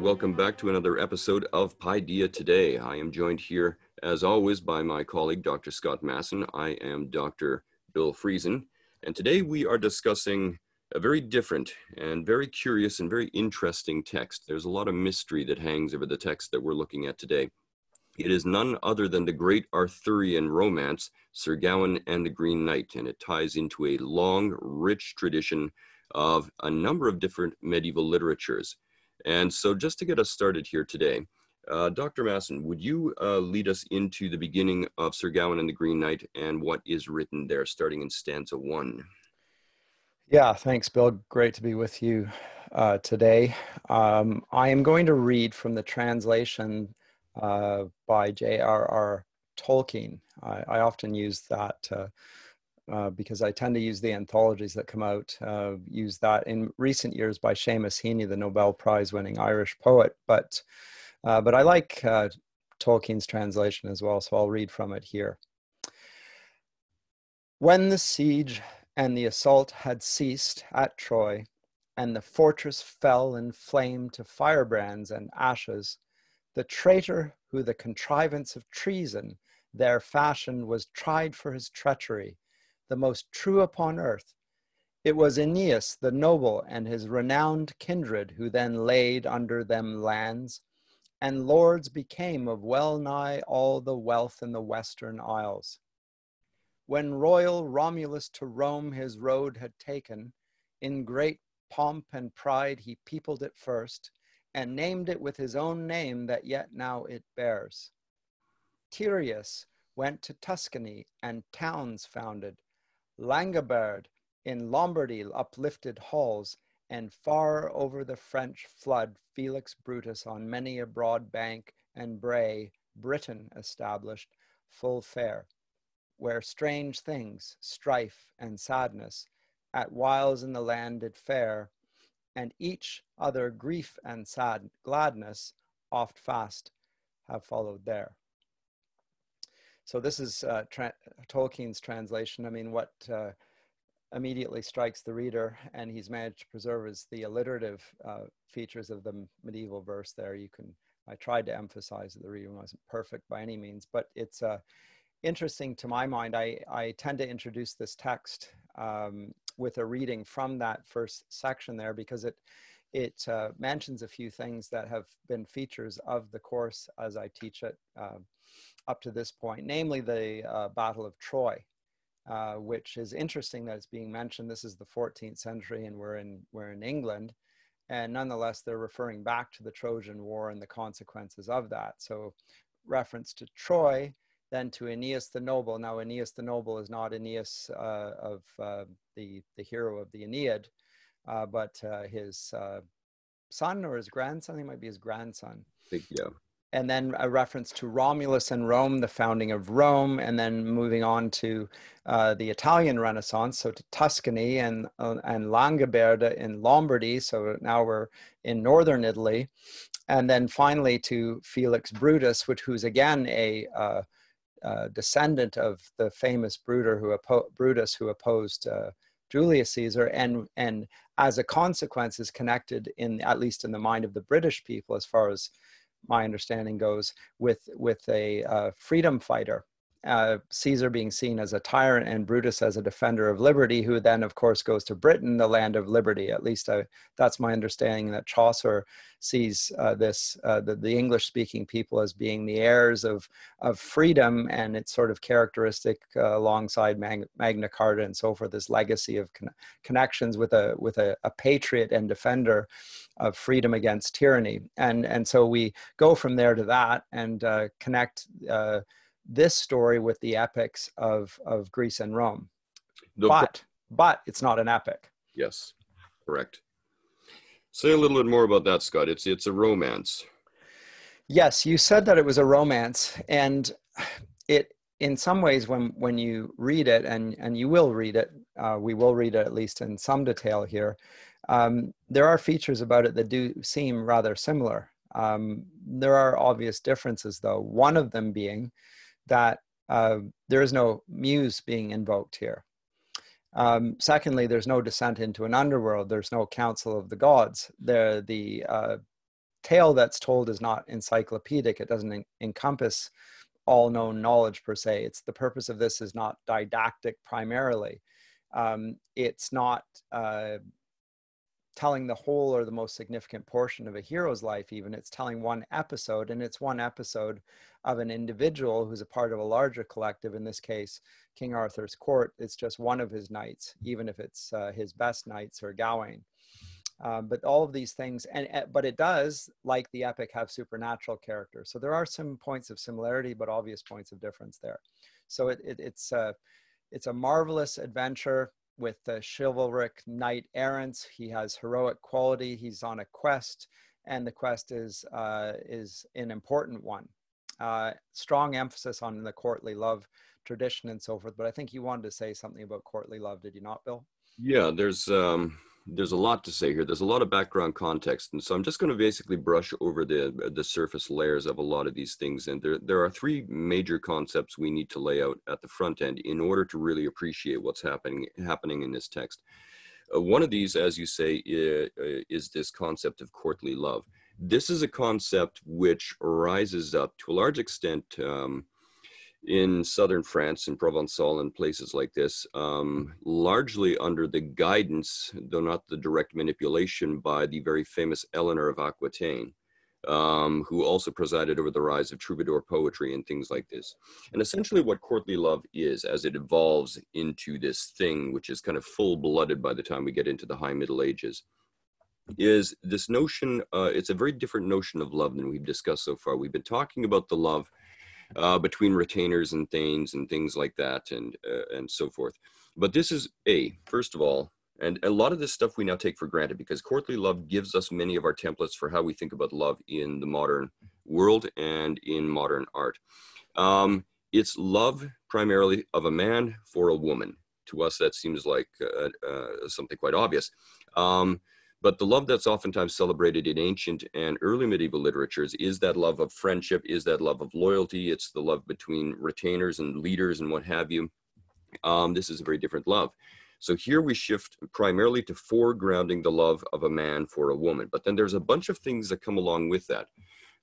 welcome back to another episode of Paideia Today. I am joined here, as always, by my colleague, Dr. Scott Masson. I am Dr. Bill Friesen, and today we are discussing a very different and very curious and very interesting text. There's a lot of mystery that hangs over the text that we're looking at today. It is none other than the great Arthurian romance, Sir Gawain and the Green Knight, and it ties into a long, rich tradition of a number of different medieval literatures. And so, just to get us started here today, uh, Dr. Masson, would you uh, lead us into the beginning of Sir Gawain and the Green Knight and what is written there, starting in stanza one? Yeah, thanks, Bill. Great to be with you uh, today. Um, I am going to read from the translation uh, by J.R.R. Tolkien. I, I, often use that uh, because I tend to use the anthologies that come out, uh, use that in recent years by Seamus Heaney, the Nobel Prize winning Irish poet. But, uh, but I like uh, Tolkien's translation as well, so I'll read from it here. When the siege and the assault had ceased at Troy, and the fortress fell in flame to firebrands and ashes, the traitor who the contrivance of treason there fashioned was tried for his treachery the most true upon earth. It was Aeneas the noble and his renowned kindred who then laid under them lands, and lords became of well nigh all the wealth in the western isles. When royal Romulus to Rome his road had taken, in great pomp and pride he peopled it first, and named it with his own name that yet now it bears. Tyreus went to Tuscany and towns founded, Langobard in Lombardy uplifted halls, and far over the French flood Felix Brutus on many a broad bank and brae Britain established full fair, where strange things, strife and sadness, at whiles in the land did fare, and each other grief and sad gladness oft fast have followed there. So this is uh, tra Tolkien's translation. I mean, what uh, immediately strikes the reader, and he's managed to preserve is the alliterative uh, features of the medieval verse there. You can, I tried to emphasize that the reading wasn't perfect by any means, but it's uh, interesting to my mind. I, I tend to introduce this text um, with a reading from that first section there because it, it uh, mentions a few things that have been features of the course as I teach it. Uh, up to this point, namely the uh, Battle of Troy, uh, which is interesting that it's being mentioned. This is the 14th century, and we're in we're in England, and nonetheless they're referring back to the Trojan War and the consequences of that. So, reference to Troy, then to Aeneas the Noble. Now, Aeneas the Noble is not Aeneas uh, of uh, the the hero of the Aeneid, uh, but uh, his son or his grandson. He might be his grandson. yeah and then a reference to Romulus and Rome, the founding of Rome, and then moving on to uh, the Italian Renaissance, so to Tuscany and uh, and Langobarda in Lombardy. So now we're in northern Italy, and then finally to Felix Brutus, which who's again a uh, uh descendant of the famous Brutus who, oppo- Brutus who opposed uh, Julius Caesar, and and as a consequence is connected in at least in the mind of the British people as far as my understanding goes, with with a uh, freedom fighter. Uh, Caesar being seen as a tyrant and Brutus as a defender of liberty, who then, of course, goes to Britain, the land of liberty. At least I, that's my understanding that Chaucer sees uh, this, uh, the, the English speaking people, as being the heirs of, of freedom, and it's sort of characteristic uh, alongside Mag- Magna Carta and so forth, this legacy of con- connections with, a, with a, a patriot and defender of freedom against tyranny. And, and so we go from there to that and uh, connect uh, this story with the epics of, of Greece and Rome. The but, but it's not an epic. Yes, correct. Say a little bit more about that, Scott. It's, it's a romance. Yes, you said that it was a romance, and it in some ways when when you read it and and you will read it uh, we will read it at least in some detail here um, there are features about it that do seem rather similar. Um, there are obvious differences, though. One of them being that uh, there is no muse being invoked here. Um, secondly, there's no descent into an underworld. There's no council of the gods. The uh, tale that's told is not encyclopedic. It doesn't en- encompass all known knowledge per se. It's the purpose of this is not didactic primarily. Um, it's not uh, telling the whole or the most significant portion of a hero's life, even. It's telling one episode, and it's one episode of an individual who's a part of a larger collective. In this case, King Arthur's court. It's just one of his knights, even if it's uh, his best knights or Gawain. Um, but all of these things, and but it does, like the epic, have supernatural character. So there are some points of similarity, but obvious points of difference there. So it, it it's a it's a marvelous adventure with the chivalric knight errant. He has heroic quality. He's on a quest, and the quest is uh, is an important one. Uh, strong emphasis on the courtly love tradition and so forth. But I think you wanted to say something about courtly love, did you not, Bill? Yeah, there's um, there's a lot to say here. There's a lot of background context, and so I'm just going to basically brush over the the surface layers of a lot of these things. And there there are three major concepts we need to lay out at the front end in order to really appreciate what's happening happening in this text. Uh, one of these, as you say, is, is this concept of courtly love. This is a concept which rises up to a large extent. Um, in southern France, in Provençal, and places like this, um, largely under the guidance, though not the direct manipulation, by the very famous Eleanor of Aquitaine, um, who also presided over the rise of troubadour poetry and things like this. And essentially, what courtly love is, as it evolves into this thing, which is kind of full blooded by the time we get into the High Middle Ages, is this notion, uh, it's a very different notion of love than we've discussed so far. We've been talking about the love uh, between retainers and thanes and things like that and uh, and so forth. But this is a first of all, and a lot of this stuff we now take for granted because courtly love gives us many of our templates for how we think about love in the modern world and in modern art. Um, it's love primarily of a man for a woman. To us, that seems like uh, uh something quite obvious. Um, but the love that's oftentimes celebrated in ancient and early medieval literatures is that love of friendship, is that love of loyalty. It's the love between retainers and leaders and what have you. Um, this is a very different love. So here we shift primarily to foregrounding the love of a man for a woman. But then there's a bunch of things that come along with that.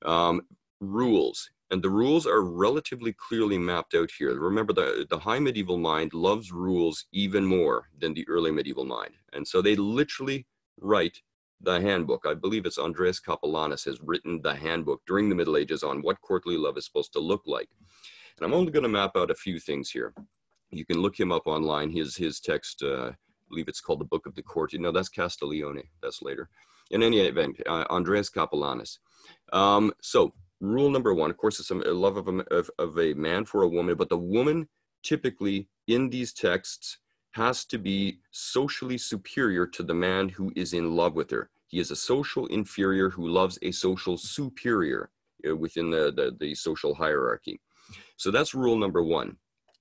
Um, rules. And the rules are relatively clearly mapped out here. Remember, the, the high medieval mind loves rules even more than the early medieval mind. And so they literally write the handbook. I believe it's Andreas Capellanus has written the handbook during the Middle Ages on what courtly love is supposed to look like. And I'm only going to map out a few things here. You can look him up online. His his text, uh, I believe it's called the Book of the Court. You know, that's Castiglione. That's later. In any event, uh, Andreas Capellanus. Um, so rule number one, of course, it's a love of a, of, of a man for a woman, but the woman typically in these texts has to be socially superior to the man who is in love with her. He is a social inferior who loves a social superior uh, within the, the, the social hierarchy. So that's rule number one.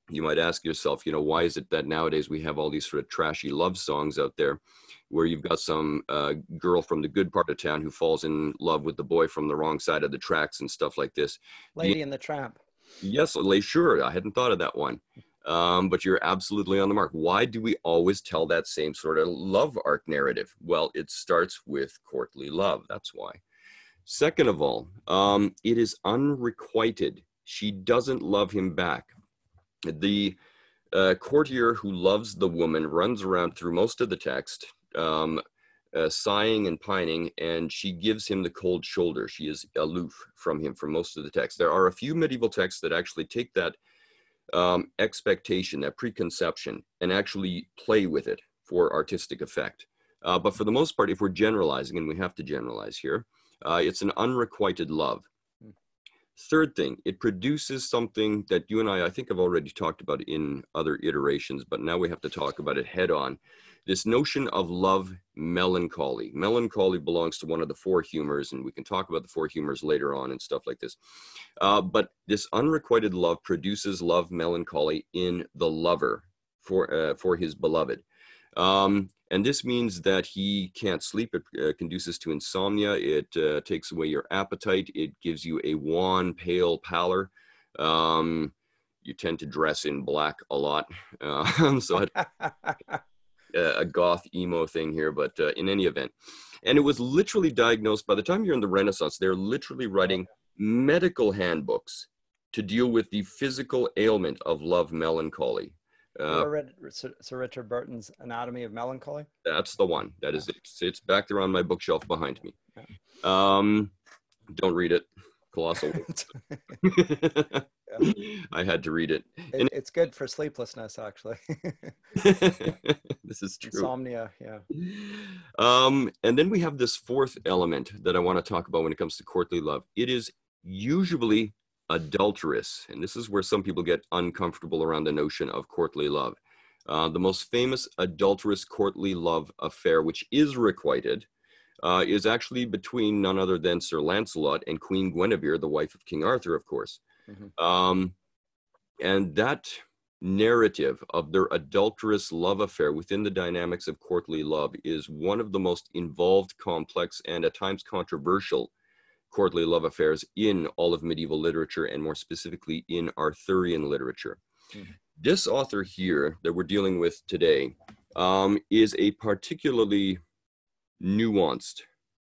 You might ask yourself, you know, why is it that nowadays we have all these sort of trashy love songs out there where you've got some uh, girl from the good part of town who falls in love with the boy from the wrong side of the tracks and stuff like this? Lady in the Tramp. Yes, sure. I hadn't thought of that one. Um, but you're absolutely on the mark. Why do we always tell that same sort of love arc narrative? Well, it starts with courtly love. That's why. Second of all, um, it is unrequited. She doesn't love him back. The uh, courtier who loves the woman runs around through most of the text, um, uh, sighing and pining, and she gives him the cold shoulder. She is aloof from him for most of the text. There are a few medieval texts that actually take that um, expectation, that preconception, and actually play with it for artistic effect. Uh, but for the most part, if we're generalizing, and we have to generalize here, uh, it's an unrequited love. Hmm. Third thing, it produces something that you and I, I think, have already talked about in other iterations, but now we have to talk about it head on this notion of love melancholy. Melancholy belongs to one of the four humors, and we can talk about the four humors later on and stuff like this. Uh, but this unrequited love produces love melancholy in the lover for uh, for his beloved. Um, and this means that he can't sleep. It uh, conduces to insomnia. It uh, takes away your appetite. It gives you a wan, pale pallor. Um, you tend to dress in black a lot. Uh, so it, a goth emo thing here, but uh, in any event, and it was literally diagnosed by the time you're in the Renaissance. They're literally writing medical handbooks to deal with the physical ailment of love melancholy. Uh, read Sir Richard Burton's Anatomy of Melancholy. That's the one. That is it. It's back there on my bookshelf behind me. Um, don't read it. Colossal. I had to read it. it it's good for sleeplessness, actually. this is true. Insomnia, yeah. Um, and then we have this fourth element that I want to talk about when it comes to courtly love. It is usually adulterous. And this is where some people get uncomfortable around the notion of courtly love. Uh, the most famous adulterous courtly love affair, which is requited, uh, is actually between none other than Sir Lancelot and Queen Guinevere, the wife of King Arthur, of course. Mm-hmm. Um, and that narrative of their adulterous love affair within the dynamics of courtly love is one of the most involved, complex, and at times controversial courtly love affairs in all of medieval literature and more specifically in Arthurian literature. Mm-hmm. This author here that we're dealing with today um, is a particularly nuanced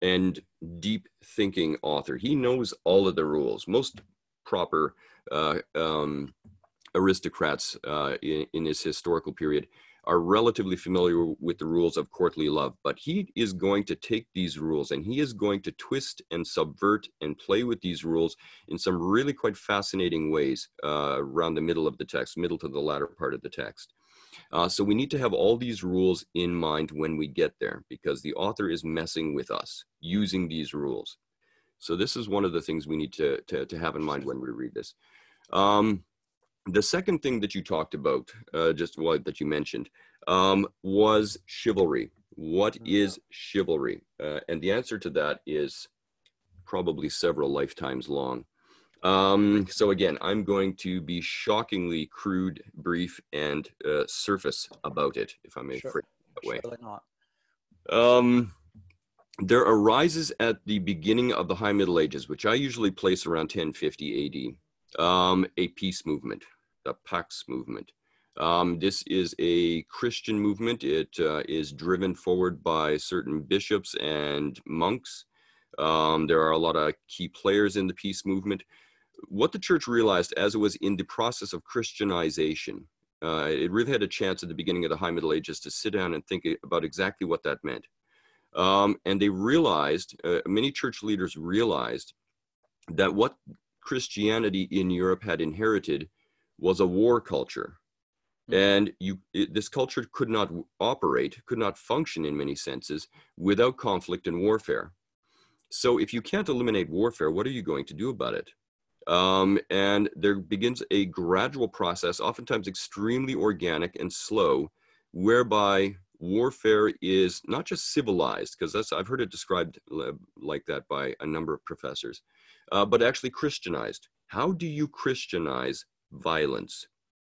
and deep thinking author. He knows all of the rules. Most proper uh, um, aristocrats uh, in, in his historical period are relatively familiar with the rules of courtly love, but he is going to take these rules and he is going to twist and subvert and play with these rules in some really quite fascinating ways uh, around the middle of the text, middle to the latter part of the text. Uh, so we need to have all these rules in mind when we get there because the author is messing with us using these rules. So this is one of the things we need to, to, to have in mind when we read this. Um, the second thing that you talked about, uh, just what that you mentioned, um, was chivalry. What mm-hmm. is chivalry? Uh, and the answer to that is probably several lifetimes long. Um, so again, I'm going to be shockingly crude, brief, and uh, surface about it, if I may sure. phrase it that way. Surely not. Um, there arises at the beginning of the High Middle Ages, which I usually place around 1050 AD, um, a peace movement the Pax movement. Um, this is a Christian movement. It uh, is driven forward by certain bishops and monks. Um, there are a lot of key players in the peace movement. What the church realized as it was in the process of Christianization, uh, it really had a chance at the beginning of the High Middle Ages to sit down and think about exactly what that meant. Um, and they realized, uh, many church leaders realized that what Christianity in Europe had inherited was a war culture. Hmm. And you, it, this culture could not operate, could not function in many senses without conflict and warfare. So if you can't eliminate warfare, what are you going to do about it? Um, and there begins a gradual process, oftentimes extremely organic and slow, whereby warfare is not just civilized, because I've heard it described like that by a number of professors, uh, but actually Christianized. How do you Christianize violence.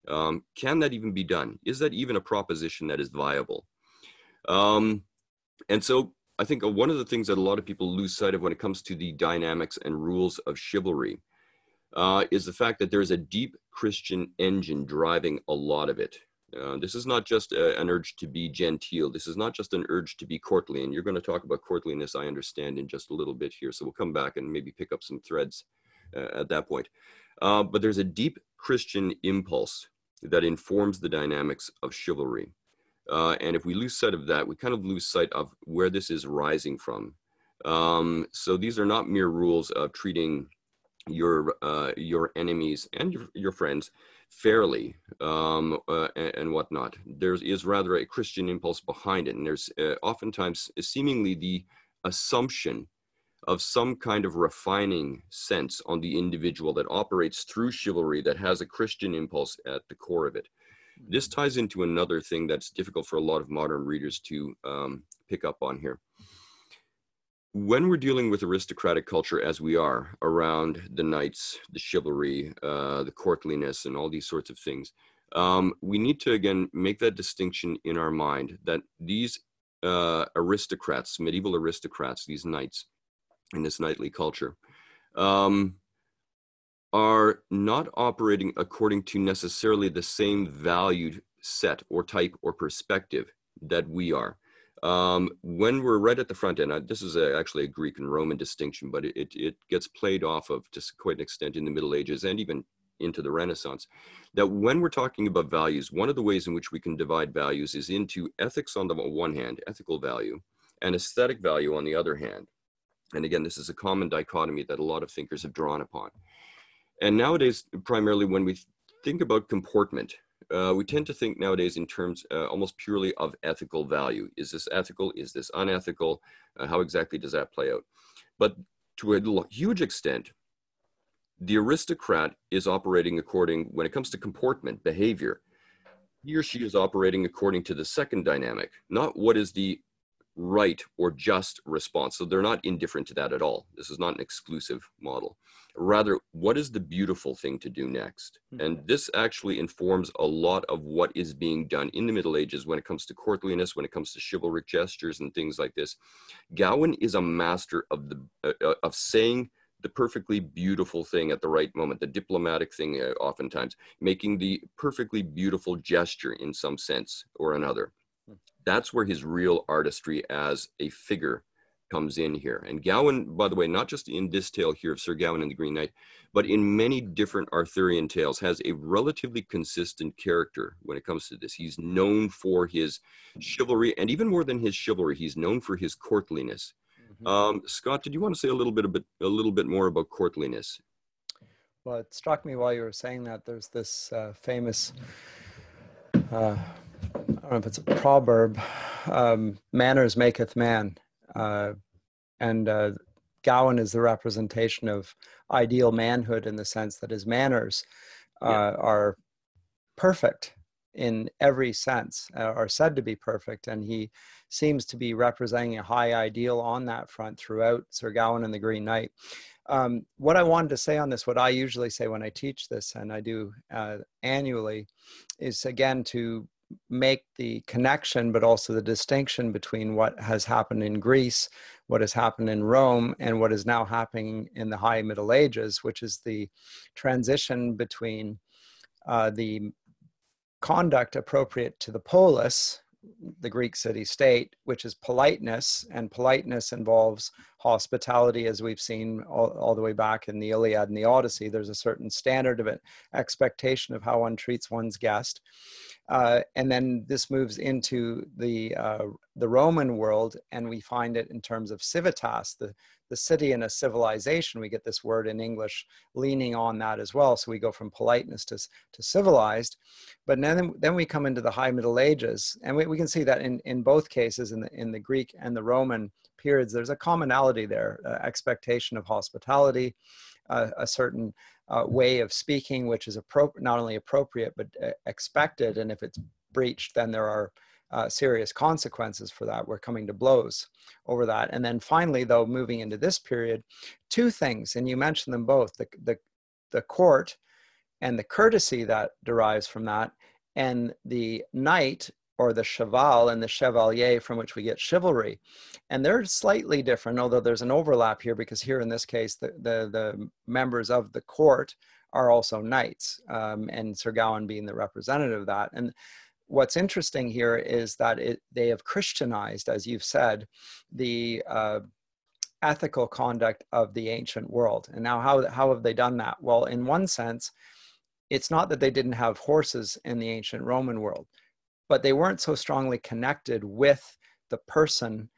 Um, can that even be done? Is that even a proposition that is viable? Um, and so I think uh, one of the things that a lot of people lose sight of when it comes to the dynamics and rules of chivalry uh, is the fact that there's a deep Christian engine driving a lot of it. Uh, this is not just a, an urge to be genteel. This is not just an urge to be courtly. And you're going to talk about courtliness, I understand, in just a little bit here. So we'll come back and maybe pick up some threads uh, at that point. Uh, but there's a deep Christian impulse that informs the dynamics of chivalry. Uh, and if we lose sight of that, we kind of lose sight of where this is rising from. Um, so these are not mere rules of treating your uh, your enemies and your, your friends fairly um, uh, and, and, whatnot. There is rather a Christian impulse behind it, and there's uh, oftentimes seemingly the assumption of some kind of refining sense on the individual that operates through chivalry that has a Christian impulse at the core of it. This mm-hmm. ties into another thing that's difficult for a lot of modern readers to um, pick up on here. When we're dealing with aristocratic culture, as we are around the knights, the chivalry, uh, the courtliness, and all these sorts of things, um, we need to again make that distinction in our mind that these uh, aristocrats, medieval aristocrats, these knights, in this knightly culture um, are not operating according to necessarily the same valued set or type or perspective that we are. Um, when we're right at the front end, uh, this is a, actually a Greek and Roman distinction, but it, it, it gets played off of to quite an extent in the Middle Ages and even into the Renaissance. That when we're talking about values, one of the ways in which we can divide values is into ethics on the one hand, ethical value, and aesthetic value on the other hand. And again, this is a common dichotomy that a lot of thinkers have drawn upon. And nowadays, primarily when we think about comportment, uh, we tend to think nowadays in terms uh, almost purely of ethical value. Is this ethical? Is this unethical? Uh, how exactly does that play out? But to a huge extent, the aristocrat is operating according, when it comes to comportment, behavior, he or she is operating according to the second dynamic, not what is the right or just response. So they're not indifferent to that at all. This is not an exclusive model. Rather, what is the beautiful thing to do next? Mm-hmm. And this actually informs a lot of what is being done in the Middle Ages when it comes to courtliness, when it comes to chivalric gestures and things like this. Gawain is a master of the uh of saying the perfectly beautiful thing at the right moment, the diplomatic thing, uh, oftentimes making the perfectly beautiful gesture in some sense or another that's where his real artistry as a figure comes in here. And Gawain, by the way, not just in this tale here of Sir Gawain and the Green Knight, but in many different Arthurian tales, has a relatively consistent character when it comes to this. He's known for his chivalry, and even more than his chivalry, he's known for his courtliness. Mm-hmm. Um, Scott, did you want to say a little bit, a bit, a little bit more about courtliness? Well, it struck me while you were saying that there's this uh, famous uh, don't know if it's a proverb, um, manners maketh man. Uh, and uh, Gawain is the representation of ideal manhood in the sense that his manners uh, yeah. are perfect in every sense, uh, are said to be perfect. And he seems to be representing a high ideal on that front throughout Sir Gawain and the Green Knight. Um, what I wanted to say on this, what I usually say when I teach this, and I do uh, annually, is again to make the connection, but also the distinction between what has happened in Greece, what has happened in Rome, and what is now happening in the High Middle Ages, which is the transition between uh, the conduct appropriate to the polis, the Greek city state, which is politeness, and politeness involves hospitality, as we've seen all, all, the way back in the Iliad and the Odyssey. There's a certain standard of it, expectation of how one treats one's guest. Uh, and then this moves into the uh, the Roman world, and we find it in terms of civitas, the the city and a civilization. We get this word in English leaning on that as well. So we go from politeness to to civilized, but then then we come into the High Middle Ages, and we, we can see that in in both cases in the in the Greek and the Roman periods, there's a commonality there, uh, expectation of hospitality, uh, a certain uh, way of speaking, which is appro- not only appropriate but uh, expected. And if it's breached, then there are uh, serious consequences for that. We're coming to blows over that. And then finally, though, moving into this period, two things, and you mentioned them both: the the, the court and the courtesy that derives from that, and the knight or the cheval and the chevalier from which we get chivalry. And they're slightly different, although there's an overlap here because here in this case, the, the, the members of the court are also knights, um, and Sir Gawain being the representative of that. And what's interesting here is that it, they have Christianized, as you've said, the uh, ethical conduct of the ancient world. And now, how, how have they done that? Well, in one sense, it's not that they didn't have horses in the ancient Roman world but they weren't so strongly connected with the person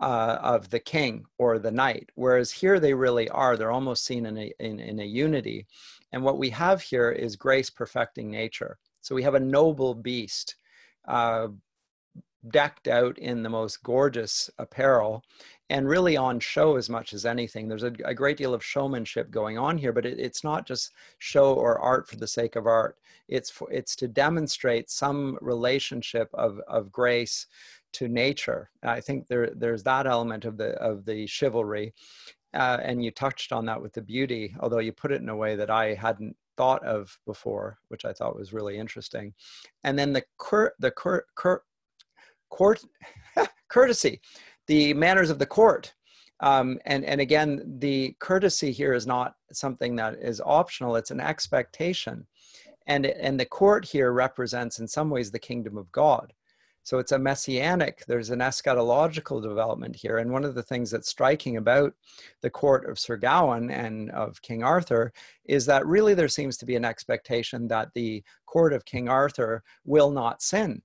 uh, of the king or the knight. Whereas here they really are. They're almost seen in a, in, in a unity. And what we have here is grace perfecting nature. So we have a noble beast uh, decked out in the most gorgeous apparel and really on show as much as anything. There's a, a great deal of showmanship going on here, but it, it's not just show or art for the sake of art. It's for, it's to demonstrate some relationship of, of grace to nature. I think there there's that element of the of the chivalry, uh, and you touched on that with the beauty, although you put it in a way that I hadn't thought of before, which I thought was really interesting. And then the cur- the cur- cur- court courtesy the manners of the court. Um, and, and again, the courtesy here is not something that is optional, it's an expectation. And, and the court here represents, in some ways, the kingdom of God. So it's a messianic, there's an eschatological development here. And one of the things that's striking about the court of Sir Gawain and of King Arthur is that really there seems to be an expectation that the court of King Arthur will not sin.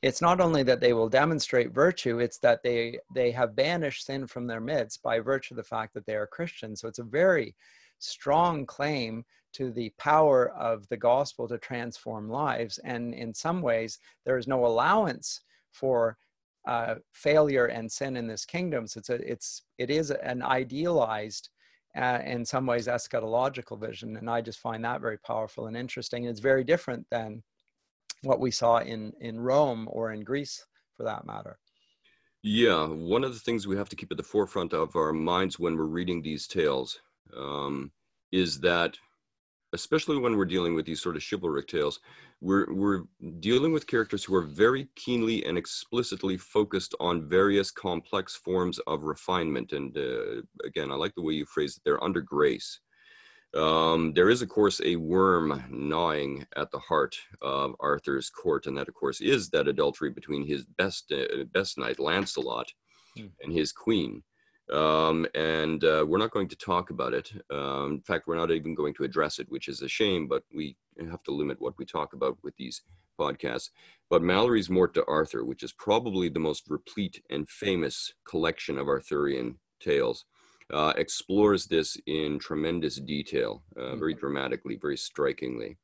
It's not only that they will demonstrate virtue, it's that they, they have banished sin from their midst by virtue of the fact that they are Christians. So it's a very strong claim to the power of the gospel to transform lives. And in some ways, there is no allowance for uh, failure and sin in this kingdom. So it's a, it's it is an idealized, uh, in some ways, eschatological vision, and I just find that very powerful and interesting. And it's very different than what we saw in in Rome or in Greece, for that matter. Yeah, one of the things we have to keep at the forefront of our minds when we're reading these tales um, is that especially when we're dealing with these sort of chivalric tales, we're, we're dealing with characters who are very keenly and explicitly focused on various complex forms of refinement. And uh, again, I like the way you phrase it, they're under grace. Um, there is, of course, a worm gnawing at the heart of Arthur's court, and that, of course, is that adultery between his best uh, best knight Lancelot mm. and his queen. Um, and uh, we're not going to talk about it. Um, in fact, we're not even going to address it, which is a shame, but we have to limit what we talk about with these podcasts. But Malory's Morte d'Arthur, which is probably the most replete and famous collection of Arthurian tales, uh, explores this in tremendous detail, uh, very mm-hmm. dramatically, very strikingly.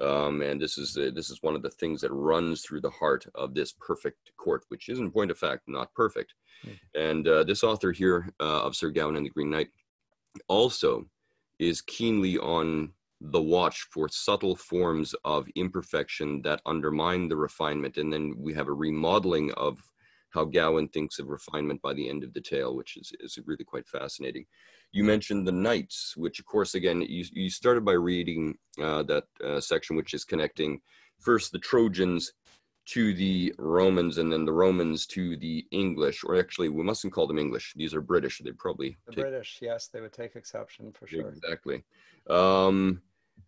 Um, and this is uh, this is one of the things that runs through the heart of this perfect court, which is in point of fact not perfect. Mm. And uh, this author here uh, of Sir Gawain and the Green Knight also is keenly on the watch for subtle forms of imperfection that undermine the refinement. And then we have a remodeling of how Gawain thinks of refinement by the end of the tale, which is, is really quite fascinating. You mentioned the knights, which, of course, again, you, you started by reading uh, that uh, section, which is connecting first the Trojans to the Romans and then the Romans to the English, or actually, we mustn't call them English. These are British. They'd probably the take... British, yes, they would take exception for sure. Exactly. Um,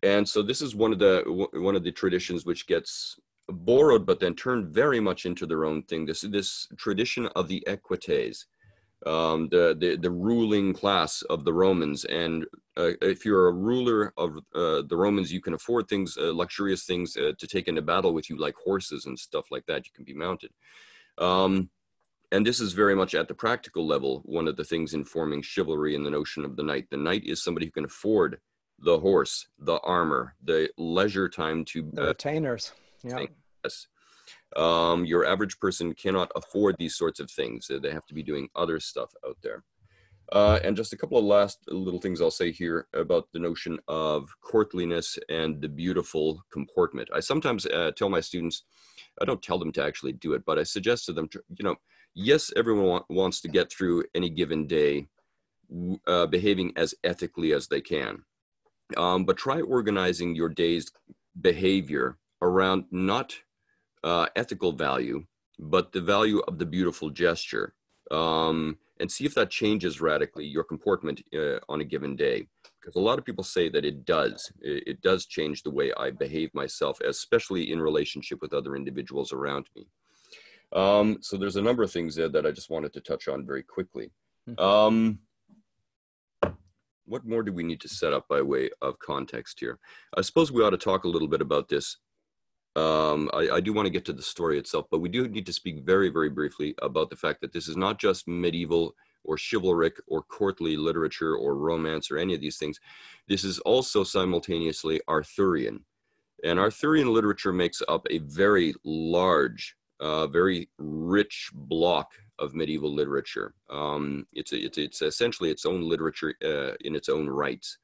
and so this is one of the one of the traditions which gets borrowed, but then turned very much into their own thing. This this tradition of the equites, um, the, the, the ruling class of the Romans. And uh, if you're a ruler of uh, the Romans, you can afford things, uh, luxurious things uh, to take into battle with you, like horses and stuff like that. You can be mounted. Um, and this is very much at the practical level, one of the things informing chivalry and the notion of the knight. The knight is somebody who can afford the horse, the armor, the leisure time to the retainers. Yeah. Yes. Um, your average person cannot afford these sorts of things. They have to be doing other stuff out there. Uh, and just a couple of last little things I'll say here about the notion of courtliness and the beautiful comportment. I sometimes uh, tell my students, I don't tell them to actually do it, but I suggest to them, to, you know, yes, everyone wa wants to get through any given day uh, behaving as ethically as they can. Um, but try organizing your day's behavior around not uh, ethical value, but the value of the beautiful gesture. Um, and see if that changes radically your comportment uh, on a given day. Because a lot of people say that it does. It, it, does change the way I behave myself, especially in relationship with other individuals around me. Um, so there's a number of things there that I just wanted to touch on very quickly. Hmm. Um, what more do we need to set up by way of context here? I suppose we ought to talk a little bit about this um, I, I, do want to get to the story itself, but we do need to speak very, very briefly about the fact that this is not just medieval or chivalric or courtly literature or romance or any of these things. This is also simultaneously Arthurian. And Arthurian literature makes up a very large, uh, very rich block of medieval literature. Um, it's, a, it's, it's essentially its own literature uh, in its own rights.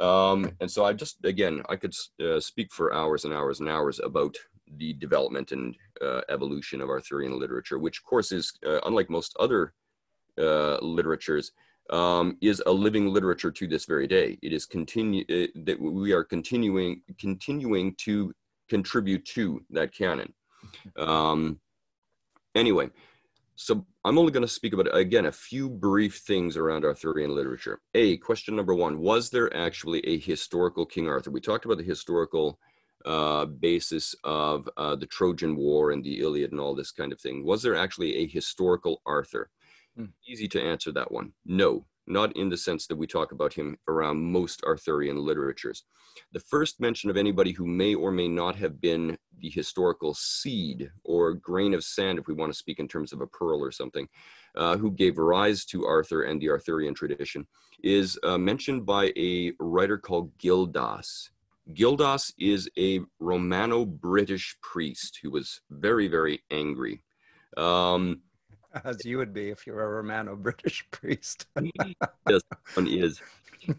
Um, and so I just, again, I could uh, speak for hours and hours and hours about the development and uh, evolution of Arthurian literature, which of course is, uh, unlike most other uh, literatures, um, is a living literature to this very day. It is continue uh, that we are continuing continuing to contribute to that canon. Um, anyway, so I'm only going to speak about, again, a few brief things around Arthurian literature. A, question number one, was there actually a historical King Arthur? We talked about the historical uh, basis of uh, the Trojan War and the Iliad and all this kind of thing? Was there actually a historical Arthur? Hmm. Easy to answer that one. No, not in the sense that we talk about him around most Arthurian literatures. The first mention of anybody who may or may not have been the historical seed or grain of sand, if we want to speak in terms of a pearl or something, uh, who gave rise to Arthur and the Arthurian tradition, is uh, mentioned by a writer called Gildas. Gildas is a Romano British priest who was very, very angry. Um, As you would be if you were a Romano British priest. yes, one is.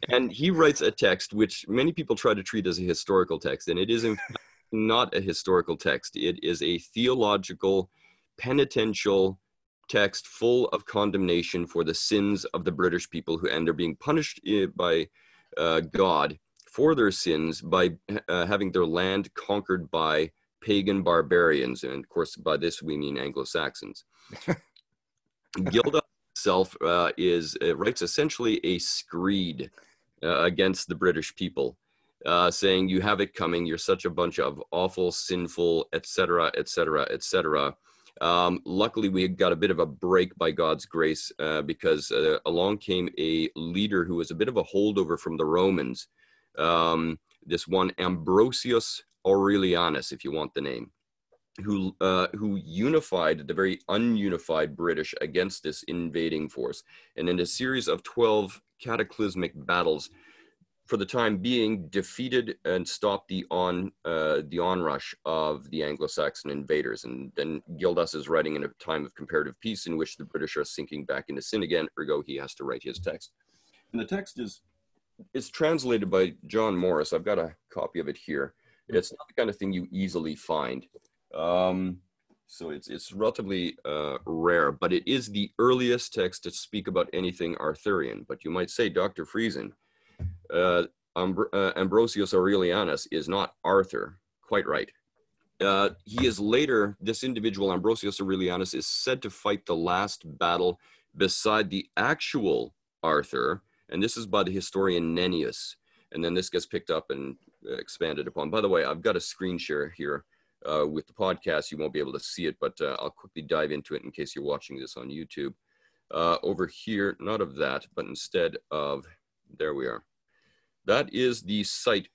And he writes a text which many people try to treat as a historical text, and it is not a historical text. It is a theological, penitential text full of condemnation for the sins of the British people who, end they're being punished eh, by uh, God for their sins by uh, having their land conquered by pagan barbarians. And of course, by this we mean Anglo Saxons. Gildas itself uh, is uh, writes essentially a screed uh, against the British people, uh, saying, "You have it coming. You're such a bunch of awful, sinful, etc., etc., etc." luckily, we got a bit of a break by God's grace uh, because uh, along came a leader who was a bit of a holdover from the Romans, um, this one Ambrosius Aurelianus, if you want the name, who uh, who unified the very ununified British against this invading force, and in a series of twelve cataclysmic battles, for the time being, defeated and stopped the on uh, the onrush of the Anglo-Saxon invaders. And then Gildas is writing in a time of comparative peace in which the British are sinking back into sin again. Ergo, he has to write his text. And the text is it's translated by John Morris. I've got a copy of it here. It's not the kind of thing you easily find. Um, so it's, it's relatively uh, rare, but it is the earliest text to speak about anything Arthurian. But you might say, Dr. Friesen, uh, uh, Ambrosius Aurelianus is not Arthur. Quite right. Uh, he is later, this individual, Ambrosius Aurelianus, is said to fight the last battle beside the actual Arthur, and this is by the historian Nennius. And then this gets picked up and uh, expanded upon. By the way, I've got a screen share here uh, with the podcast. You won't be able to see it, but uh, I'll quickly dive into it in case you're watching this on YouTube. Uh, over here, not of that, but instead of, there we are. That is the site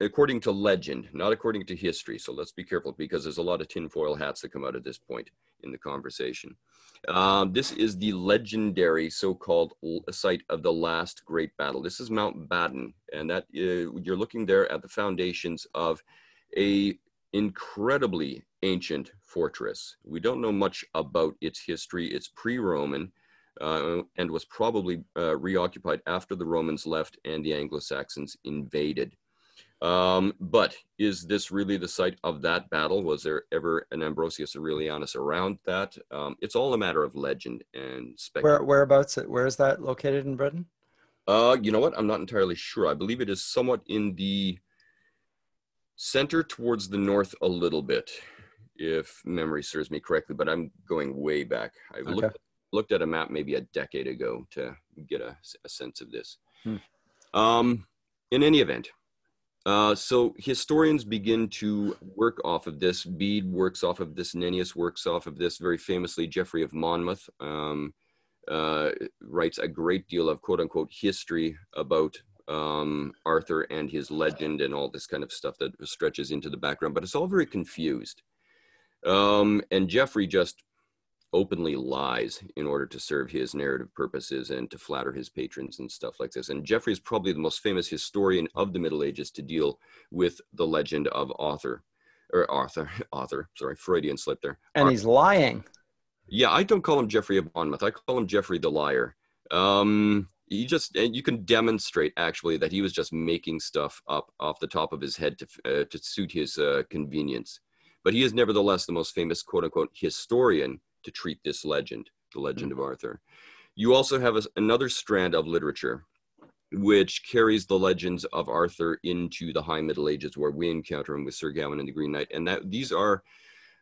according to legend, not according to history. So let's be careful because there's a lot of tinfoil hats that come out at this point in the conversation. Um, this is the legendary so-called site of the last great battle. This is Mount Badon, and that uh, you're looking there at the foundations of a incredibly ancient fortress. We don't know much about its history. It's pre-Roman uh, and was probably uh, reoccupied after the Romans left and the Anglo-Saxons invaded. Um, but is this really the site of that battle? Was there ever an Ambrosius Aurelianus around that? Um, it's all a matter of legend and speculation. Where, whereabouts? Where is that located in Britain? Uh, you know what? I'm not entirely sure. I believe it is somewhat in the center towards the north a little bit, if memory serves me correctly. But I'm going way back. I okay. looked looked at a map maybe a decade ago to get a, a sense of this. Hmm. Um, in any event, uh, so historians begin to work off of this. Bede works off of this. Nennius works off of this. Very famously, Geoffrey of Monmouth um, uh, writes a great deal of quote unquote history about um, Arthur and his legend and all this kind of stuff that stretches into the background, but it's all very confused. Um, and Geoffrey just openly lies in order to serve his narrative purposes and to flatter his patrons and stuff like this. And Geoffrey is probably the most famous historian of the Middle Ages to deal with the legend of Arthur, or Arthur, Arthur, sorry, Freudian slip there. And Arthur. he's lying. Yeah, I don't call him Geoffrey of Monmouth. I call him Geoffrey the liar. Um, he just and you can demonstrate actually that he was just making stuff up off the top of his head to uh, to suit his uh, convenience. But he is nevertheless the most famous quote unquote historian to treat this legend, the legend mm-hmm. of Arthur. You also have a, another strand of literature which carries the legends of Arthur into the High Middle Ages, where we encounter him with Sir Gawain and the Green Knight, and that these are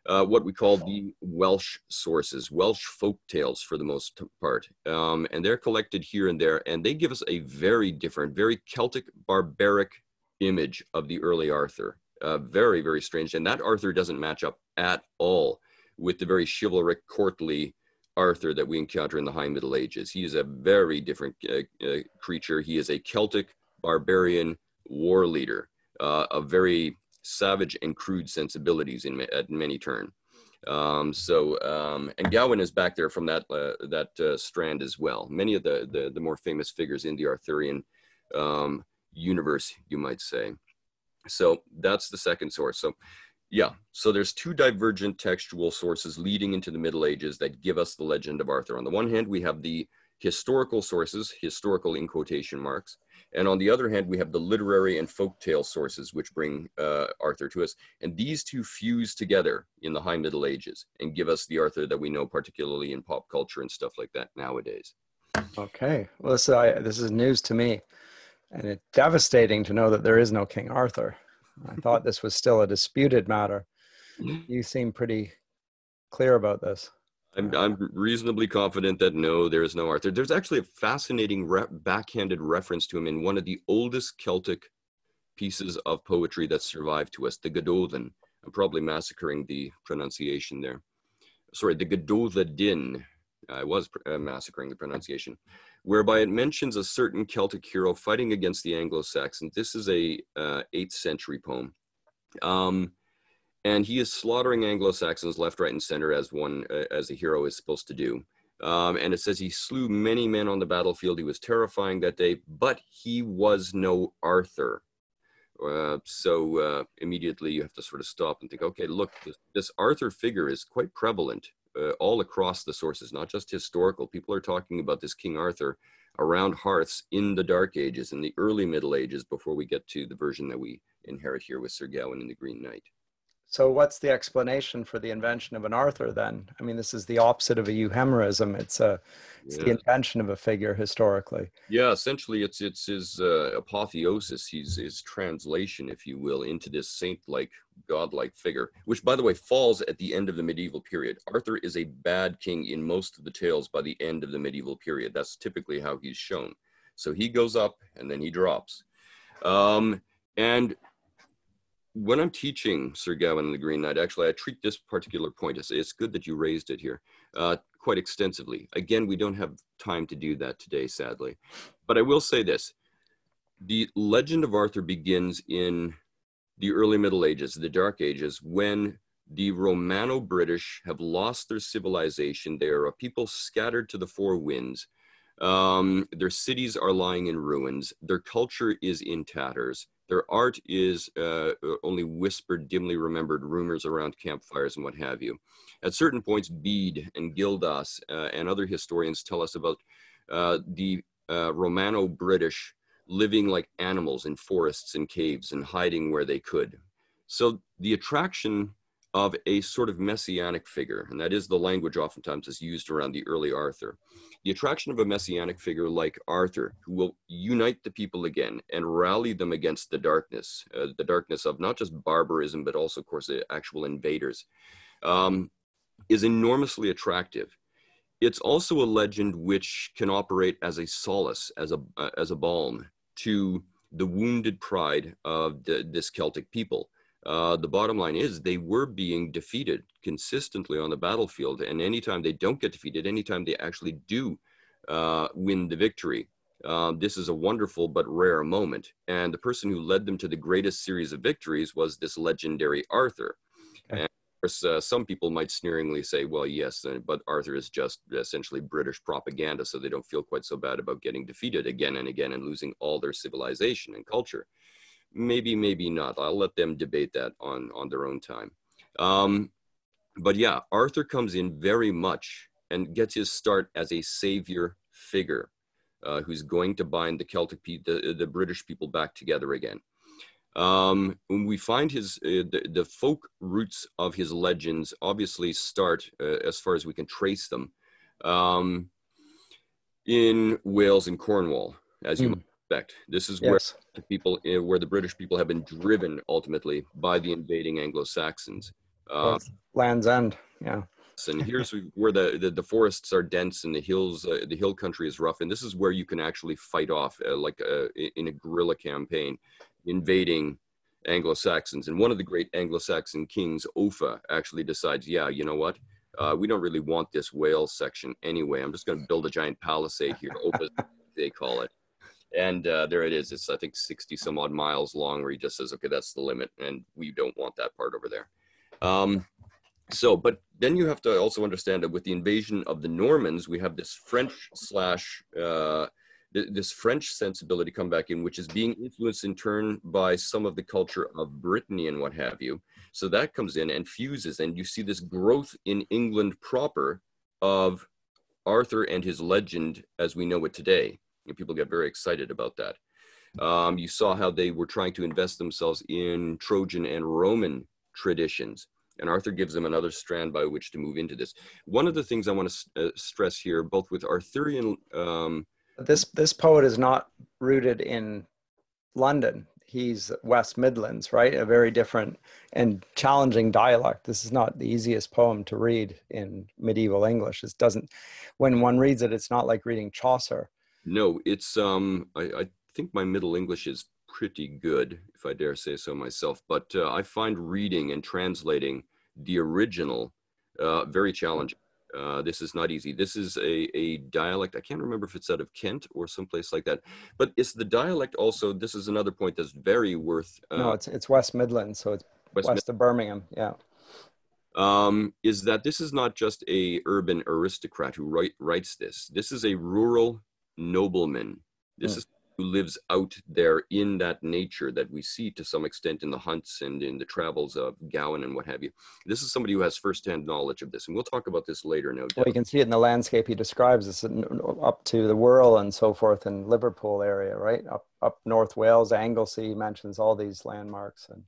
uh, what we call the Welsh sources, Welsh folk tales for the most part, um, and they're collected here and there, and they give us a very different, very Celtic, barbaric image of the early Arthur. Uh, very, very strange. And that Arthur doesn't match up at all with the very chivalric, courtly Arthur that we encounter in the High Middle Ages. He is a very different uh, uh, creature. He is a Celtic barbarian war leader uh, of very savage and crude sensibilities in, at many turn. Um, so, um, and Gawain is back there from that uh, that uh, strand as well. Many of the, the, the more famous figures in the Arthurian um, universe, you might say. So that's the second source. So yeah, so there's two divergent textual sources leading into the Middle Ages that give us the legend of Arthur. On the one hand, we have the historical sources, historical in quotation marks, and on the other hand, we have the literary and folktale sources which bring uh, Arthur to us. And these two fuse together in the High Middle Ages and give us the Arthur that we know, particularly in pop culture and stuff like that nowadays. Okay, well, this, uh, this is news to me. And it's devastating to know that there is no King Arthur. I thought this was still a disputed matter. You seem pretty clear about this. I'm, I'm reasonably confident that no, there is no Arthur. There's actually a fascinating re- backhanded reference to him in one of the oldest Celtic pieces of poetry that survived to us, the Gododdin. I'm probably massacring the pronunciation there. Sorry, the Gododdin. I was uh, massacring the pronunciation, whereby it mentions a certain Celtic hero fighting against the Anglo-Saxons. This is a uh, 8th century poem. Um, and he is slaughtering Anglo-Saxons left, right, and center as one, uh, as a hero is supposed to do. Um, and it says he slew many men on the battlefield. He was terrifying that day, but he was no Arthur. Uh, so uh, immediately you have to sort of stop and think, okay, look, this, this Arthur figure is quite prevalent uh, all across the sources, not just historical. People are talking about this King Arthur around hearths in the Dark Ages, in the early Middle Ages, before we get to the version that we inherit here with Sir Gawain and the Green Knight. So, what's the explanation for the invention of an Arthur then? I mean, this is the opposite of a euhemerism. It's a it's yeah. the invention of a figure historically. Yeah, essentially, it's it's his uh, apotheosis, his his translation, if you will, into this saint-like, godlike figure. Which, by the way, falls at the end of the medieval period. Arthur is a bad king in most of the tales by the end of the medieval period. That's typically how he's shown. So he goes up and then he drops. Um, and when I'm teaching Sir Gawain and the Green Knight, actually, I treat this particular point as it's good that you raised it here uh, quite extensively. Again, we don't have time to do that today, sadly. But I will say this the legend of Arthur begins in the early Middle Ages, the Dark Ages, when the Romano British have lost their civilization. They are a people scattered to the four winds. Um, their cities are lying in ruins. Their culture is in tatters. Their art is uh, uh, only whispered, dimly remembered rumors around campfires and what have you. At certain points, Bede and Gildas uh, and other historians tell us about uh, the uh, Romano British living like animals in forests and caves and hiding where they could. So the attraction of a sort of messianic figure, and that is the language oftentimes is used around the early Arthur. The attraction of a messianic figure like Arthur, who will unite the people again and rally them against the darkness, uh, the darkness of not just barbarism, but also, of course, the actual invaders, um, is enormously attractive. It's also a legend which can operate as a solace, as a, uh, as a balm to the wounded pride of the, this Celtic people uh, the bottom line is they were being defeated consistently on the battlefield. And anytime they don't get defeated, anytime they actually do uh, win the victory, uh, this is a wonderful but rare moment. And the person who led them to the greatest series of victories was this legendary Arthur. Okay. And of course, uh, some people might sneeringly say, well, yes, uh, but Arthur is just essentially British propaganda, so they don't feel quite so bad about getting defeated again and again and losing all their civilization and culture maybe maybe not. I'll let them debate that on on their own time. Um, but yeah arthur comes in very much and gets his start as a savior figure uh, who's going to bind the celtic pe- the, the british people back together again. Um, when we find his uh, the, the, folk roots of his legends obviously start uh, as far as we can trace them um, in wales and cornwall as you mm expect. This is yes. where the people, eh, where the British people have been driven ultimately by the invading Anglo-Saxons. Uh, Land's End, yeah. and here's where the, the, the forests are dense and the hills, uh, the hill country is rough, and this is where you can actually fight off, uh, like uh, in a guerrilla campaign, invading Anglo-Saxons. And one of the great Anglo-Saxon kings, Offa, actually decides, yeah, you know what? Uh, we don't really want this Wales section anyway. I'm just going to build a giant palisade here. Offa, they call it. And uh, there it is. It's, I think, 60 some odd miles long where he just says, okay, that's the limit. And we don't want that part over there. Um, so, but then you have to also understand that with the invasion of the Normans, we have this French slash uh, this French sensibility come back in, which is being influenced in turn by some of the culture of Brittany and what have you. So that comes in and fuses, and you see this growth in England proper of Arthur and his legend as we know it today. People get very excited about that. Um, you saw how they were trying to invest themselves in Trojan and Roman traditions. And Arthur gives them another strand by which to move into this. One of the things I want to uh, stress here, both with Arthurian. Um, this this poet is not rooted in London. He's West Midlands, right? A very different and challenging dialect. This is not the easiest poem to read in medieval English. It doesn't. When one reads it, it's not like reading Chaucer. No, it's. Um, I, I think my Middle English is pretty good, if I dare say so myself. But uh, I find reading and translating the original uh, very challenging. Uh, this is not easy. This is a, a dialect. I can't remember if it's out of Kent or someplace like that. But it's the dialect also. This is another point that's very worth. Uh, no, it's it's West Midlands, so it's west, west Mid- of Birmingham. Yeah. Um, is that this is not just a urban aristocrat who write, writes this. This is a rural nobleman. This mm. is who lives out there in that nature that we see to some extent in the hunts and in the travels of Gawain and what have you. This is somebody who has firsthand knowledge of this, and we'll talk about this later. No doubt. Well, you can see it in the landscape he describes. It's up to the Wirral and so forth in Liverpool area, right? Up up North Wales, Anglesey mentions all these landmarks and.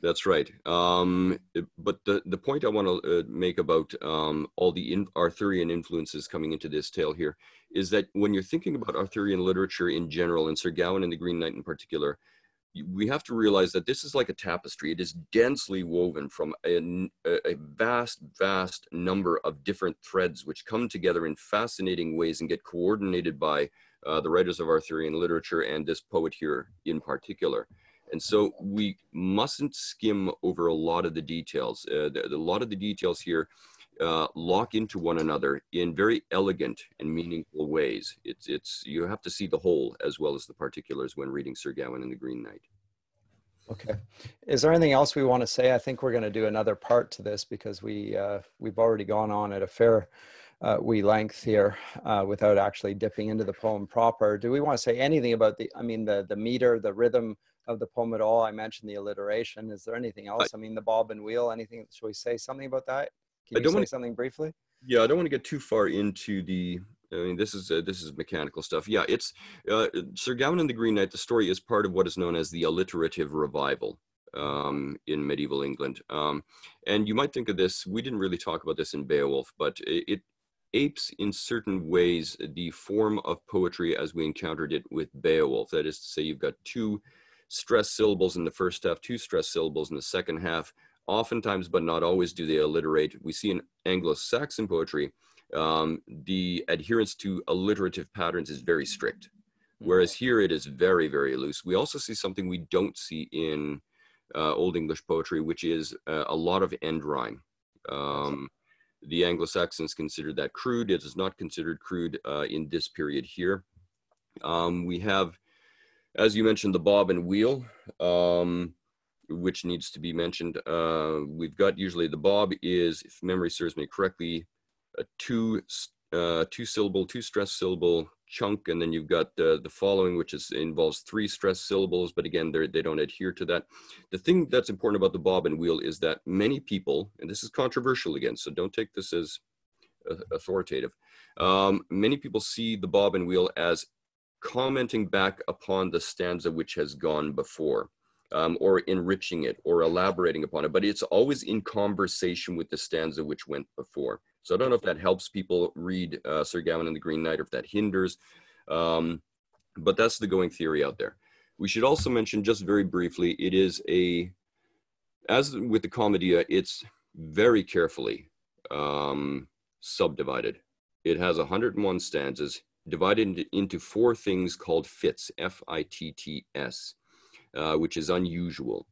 That's right. Um, but the, the point I want to uh, make about um, all the in Arthurian influences coming into this tale here is that when you're thinking about Arthurian literature in general, and Sir Gawain and the Green Knight in particular, we have to realize that this is like a tapestry. It is densely woven from a, a, vast, vast number of different threads which come together in fascinating ways and get coordinated by uh, the writers of Arthurian literature and this poet here in particular. And so we mustn't skim over a lot of the details. Uh, the, a lot of the details here uh, lock into one another in very elegant and meaningful ways. It's, it's, you have to see the whole as well as the particulars when reading Sir Gawain and the Green Knight. Okay. Is there anything else we want to say? I think we're going to do another part to this because we, uh, we've already gone on at a fair uh, we length here uh, without actually dipping into the poem proper. Do we want to say anything about the, I mean, the, the meter, the rhythm of the poem at all? I mentioned the alliteration. Is there anything else? I, mean, the bob and wheel, anything? Should we say something about that? Can you say want to something briefly? Yeah, I don't want to get too far into the. I mean, this is uh, this is mechanical stuff. Yeah, it's uh, Sir Gawain and the Green Knight. The story is part of what is known as the alliterative revival um, in medieval England. Um, and you might think of this. We didn't really talk about this in Beowulf, but it, it apes in certain ways the form of poetry as we encountered it with Beowulf. That is to say, you've got two stressed syllables in the first half, two stressed syllables in the second half. Oftentimes, but not always, do they alliterate. We see in Anglo-Saxon poetry, um, the adherence to alliterative patterns is very strict, whereas here it is very, very loose. We also see something we don't see in uh, Old English poetry, which is uh, a lot of end rhyme. Um, the Anglo-Saxons considered that crude. It is not considered crude uh, in this period here. Um, we have as you mentioned, the bob and wheel, um, which needs to be mentioned. Uh, we've got usually the bob is, if memory serves me correctly, a two uh, two syllable, two stress syllable chunk, and then you've got the the following, which is involves three stress syllables, but again, they they don't adhere to that. The thing that's important about the bob and wheel is that many people, and this is controversial again, so don't take this as uh, authoritative. Um, many people see the bob and wheel as commenting back upon the stanza which has gone before. Um, or enriching it or elaborating upon it, but it's always in conversation with the stanza which went before. So I don't know if that helps people read uh, Sir Gawain and the Green Knight or if that hinders, um, but that's the going theory out there. We should also mention just very briefly, it is a, as with the Commedia, it's very carefully um, subdivided. It has 101 stanzas divided into four things called fits, F-I-T-T-S, uh, which is unusual.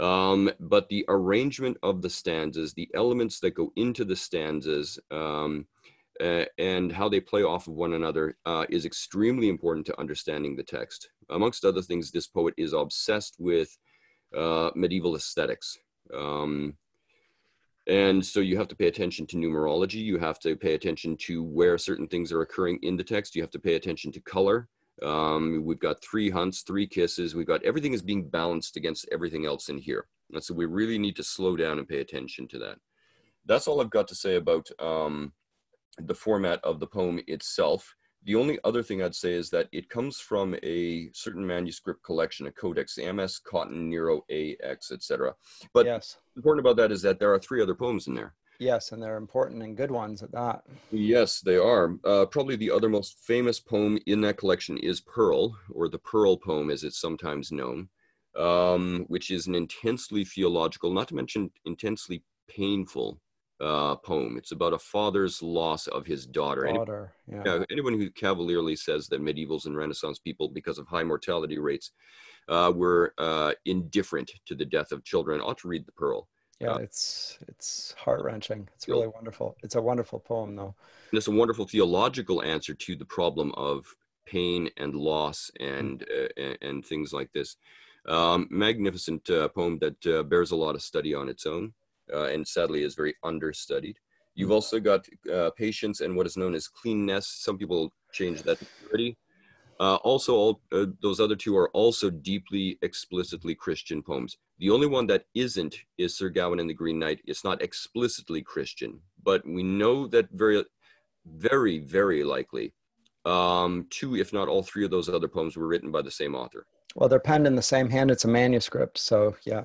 Um, but the arrangement of the stanzas, the elements that go into the stanzas, um, uh, and how they play off of one another uh, is extremely important to understanding the text. Amongst other things, this poet is obsessed with uh, medieval aesthetics. Um, and so you have to pay attention to numerology. You have to pay attention to where certain things are occurring in the text. You have to pay attention to color. Um, we've got three hunts, three kisses. We've got everything is being balanced against everything else in here. And so we really need to slow down and pay attention to that. That's all I've got to say about um, the format of the poem itself. The only other thing I'd say is that it comes from a certain manuscript collection, a codex, MS Cotton Nero AX, etc. But yes. important about that is that there are three other poems in there. Yes, and they're important and good ones at that. Yes, they are. Uh, probably the other most famous poem in that collection is Pearl, or the Pearl poem as it's sometimes known, um, which is an intensely theological, not to mention intensely painful uh, poem. It's about a father's loss of his daughter. Daughter, anyone, yeah. yeah. Anyone who cavalierly says that medievals and Renaissance people, because of high mortality rates, uh, were uh, indifferent to the death of children ought to read the Pearl. Yeah, uh, it's it's heart wrenching. It's really wonderful. It's a wonderful poem, though. And it's a wonderful theological answer to the problem of pain and loss and mm. and, and, things like this. Um, magnificent uh, poem that uh, bears a lot of study on its own uh, and sadly is very understudied. You've mm. also got uh, patience and what is known as cleanness. Some people change that to purity. Uh, also, all, uh, those other two are also deeply, explicitly Christian poems. The only one that isn't is Sir Gawain and the Green Knight. It's not explicitly Christian, but we know that very, very, very likely um, two, if not all three of those other poems were written by the same author. Well, they're penned in the same hand. It's a manuscript, so yeah.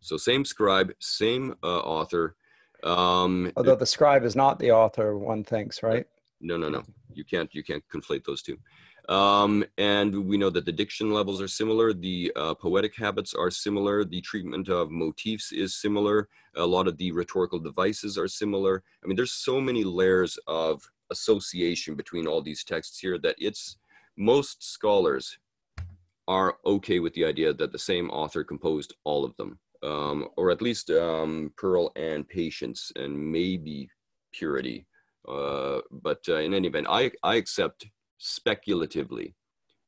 So same scribe, same uh, author. Um, Although the scribe is not the author, one thinks, right? No, no, no. You can't. You can't conflate those two. Um, and we know that the diction levels are similar. The uh, poetic habits are similar. The treatment of motifs is similar. A lot of the rhetorical devices are similar. I mean, there's so many layers of association between all these texts here that it's most scholars are okay with the idea that the same author composed all of them um, or at least um, pearl and patience and maybe purity. Uh, but uh, in any event, I, I accept speculatively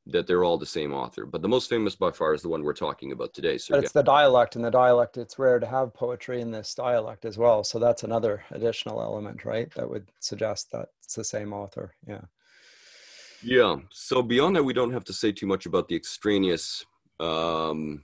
that they're all the same author. But the most famous by far is the one we're talking about today. So it's the dialect, and the dialect, it's rare to have poetry in this dialect as well. So that's another additional element, right? That would suggest that it's the same author. Yeah. Yeah. So beyond that, we don't have to say too much about the extraneous um,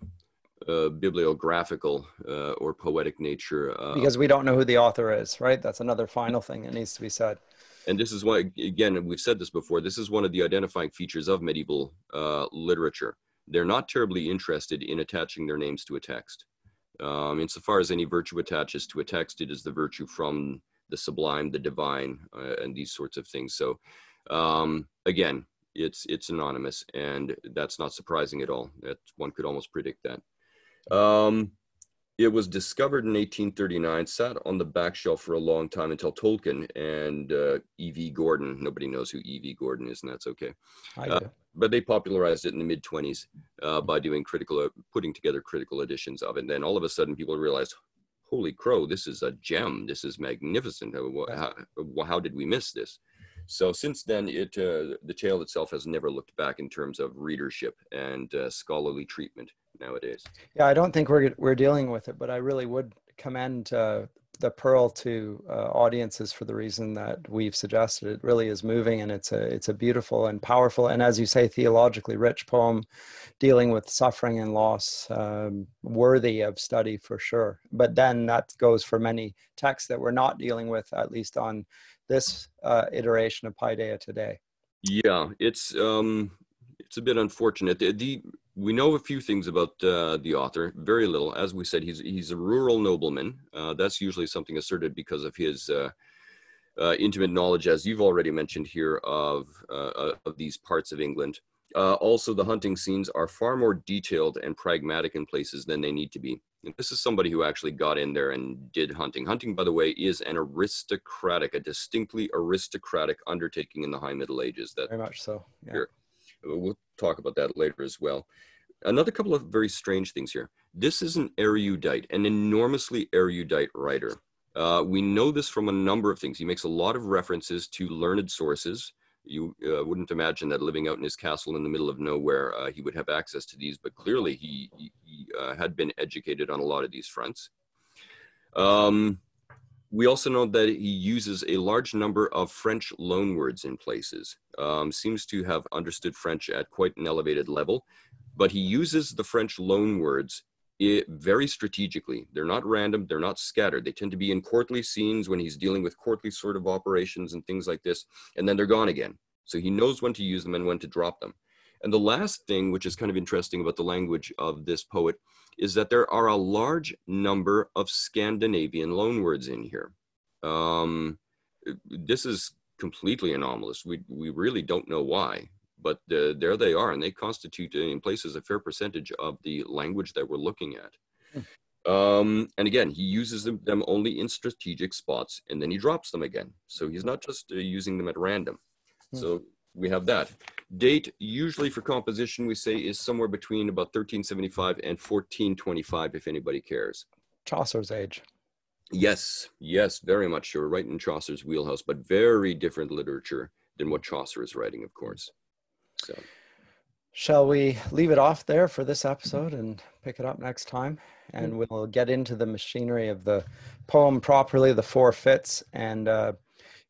uh, bibliographical uh, or poetic nature. Uh, because we don't know who the author is, right? That's another final thing that needs to be said. And this is why, again, we've said this before, this is one of the identifying features of medieval uh, literature. They're not terribly interested in attaching their names to a text. Um, insofar as any virtue attaches to a text, it is the virtue from the sublime, the divine, uh, and these sorts of things. So, um, again, it's it's anonymous, and that's not surprising at all. That one could almost predict that. Um, it was discovered in 1839, sat on the back shelf for a long time until Tolkien and uh, E.V. Gordon. Nobody knows who E.V. Gordon is, and that's okay. I uh, but they popularized it in the mid 20s uh, by doing critical, uh, putting together critical editions of it. And then all of a sudden, people realized, "Holy crow! This is a gem. This is magnificent. How, how did we miss this?" So since then, it uh, the tale itself has never looked back in terms of readership and uh, scholarly treatment nowadays. Yeah, I don't think we're we're dealing with it, but I really would commend uh, the Pearl to uh, audiences for the reason that we've suggested. It really is moving, and it's a it's a beautiful and powerful, and as you say, theologically rich poem, dealing with suffering and loss, um, worthy of study for sure. But then that goes for many texts that we're not dealing with, at least on this uh, iteration of Paideia today? Yeah, it's um, it's a bit unfortunate. The, the we know a few things about uh, the author, very little. As we said, he's he's a rural nobleman. Uh, that's usually something asserted because of his uh, uh intimate knowledge, as you've already mentioned here, of uh, of these parts of England. also, the hunting scenes are far more detailed and pragmatic in places than they need to be. And this is somebody who actually got in there and did hunting. Hunting, by the way, is an aristocratic, a distinctly aristocratic undertaking in the High Middle Ages. That very much so. Yeah. Here, we'll talk about that later as well. another couple of very strange things here. This is an erudite, an enormously erudite writer. Uh, we know this from a number of things. He makes a lot of references to learned sources. You uh, wouldn't imagine that living out in his castle in the middle of nowhere, uh, he would have access to these, but clearly he, he, uh, had been educated on a lot of these fronts. Um, we also know that he uses a large number of French loanwords in places. Um, seems to have understood French at quite an elevated level, but he uses the French loanwords it, very strategically. They're not random, they're not scattered. They tend to be in courtly scenes when he's dealing with courtly sort of operations and things like this, and then they're gone again. So he knows when to use them and when to drop them. And the last thing, which is kind of interesting about the language of this poet, is that there are a large number of Scandinavian loanwords in here. Um, this is completely anomalous. We, we really don't know why but uh, there they are, and they constitute uh, in places a fair percentage of the language that we're looking at. Hmm. Um, and again, he uses them, them, only in strategic spots, and then he drops them again. So he's not just uh, using them at random. Hmm. So we have that. Date, usually for composition, we say is somewhere between about 1375 and 1425, if anybody cares. Chaucer's age. Yes, yes, very much sure. Right in Chaucer's wheelhouse, but very different literature than what Chaucer is writing, of course. So, shall we leave it off there for this episode and pick it up next time? And we'll get into the machinery of the poem properly, the four fits. And uh,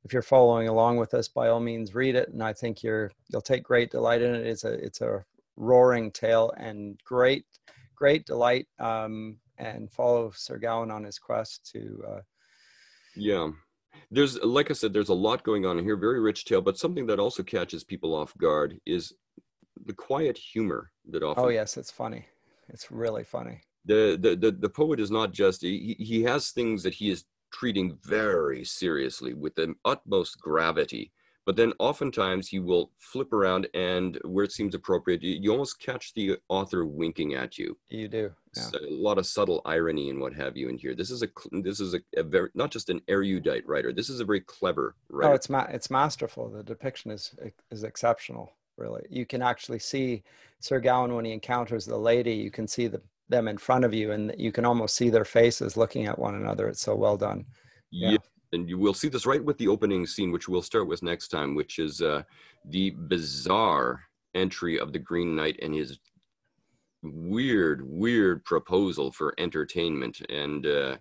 if you're following along with us, by all means, read it. And I think you're you'll take great delight in it. It's a it's a roaring tale and great great delight. Um, and follow Sir Gawain on his quest to. Uh, yeah there's like I said, there's a lot going on in here, very rich tale, but something that also catches people off guard is the quiet humor that often. Oh yes, it's funny. It's really funny. The the the, the poet is not just he, he has things that he is treating very seriously with the utmost gravity but then oftentimes he will flip around and where it seems appropriate you, you almost catch the author winking at you. You do yeah. a lot of subtle irony and what have you in here. This is a this is a, a, very not just an erudite writer this is a very clever oh, writer. oh it's ma- it's masterful. The depiction is is exceptional really. You can actually see sir gawain when he encounters the lady. You can see the, them in front of you and you can almost see their faces looking at one another it's so well done yeah. yeah and you will see this right with the opening scene, which we'll start with next time, which is uh, the bizarre entry of the Green Knight and his weird, weird proposal for entertainment, and, uh,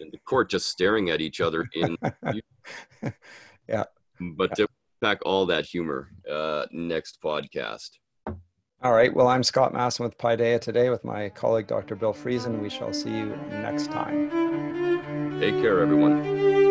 and the court just staring at each other in. yeah. But to pack all that humor uh, next podcast. All right. Well, I'm Scott Masson with Paideia today with my colleague, Dr. Bill Friesen. We shall see you next time. Take care, everyone.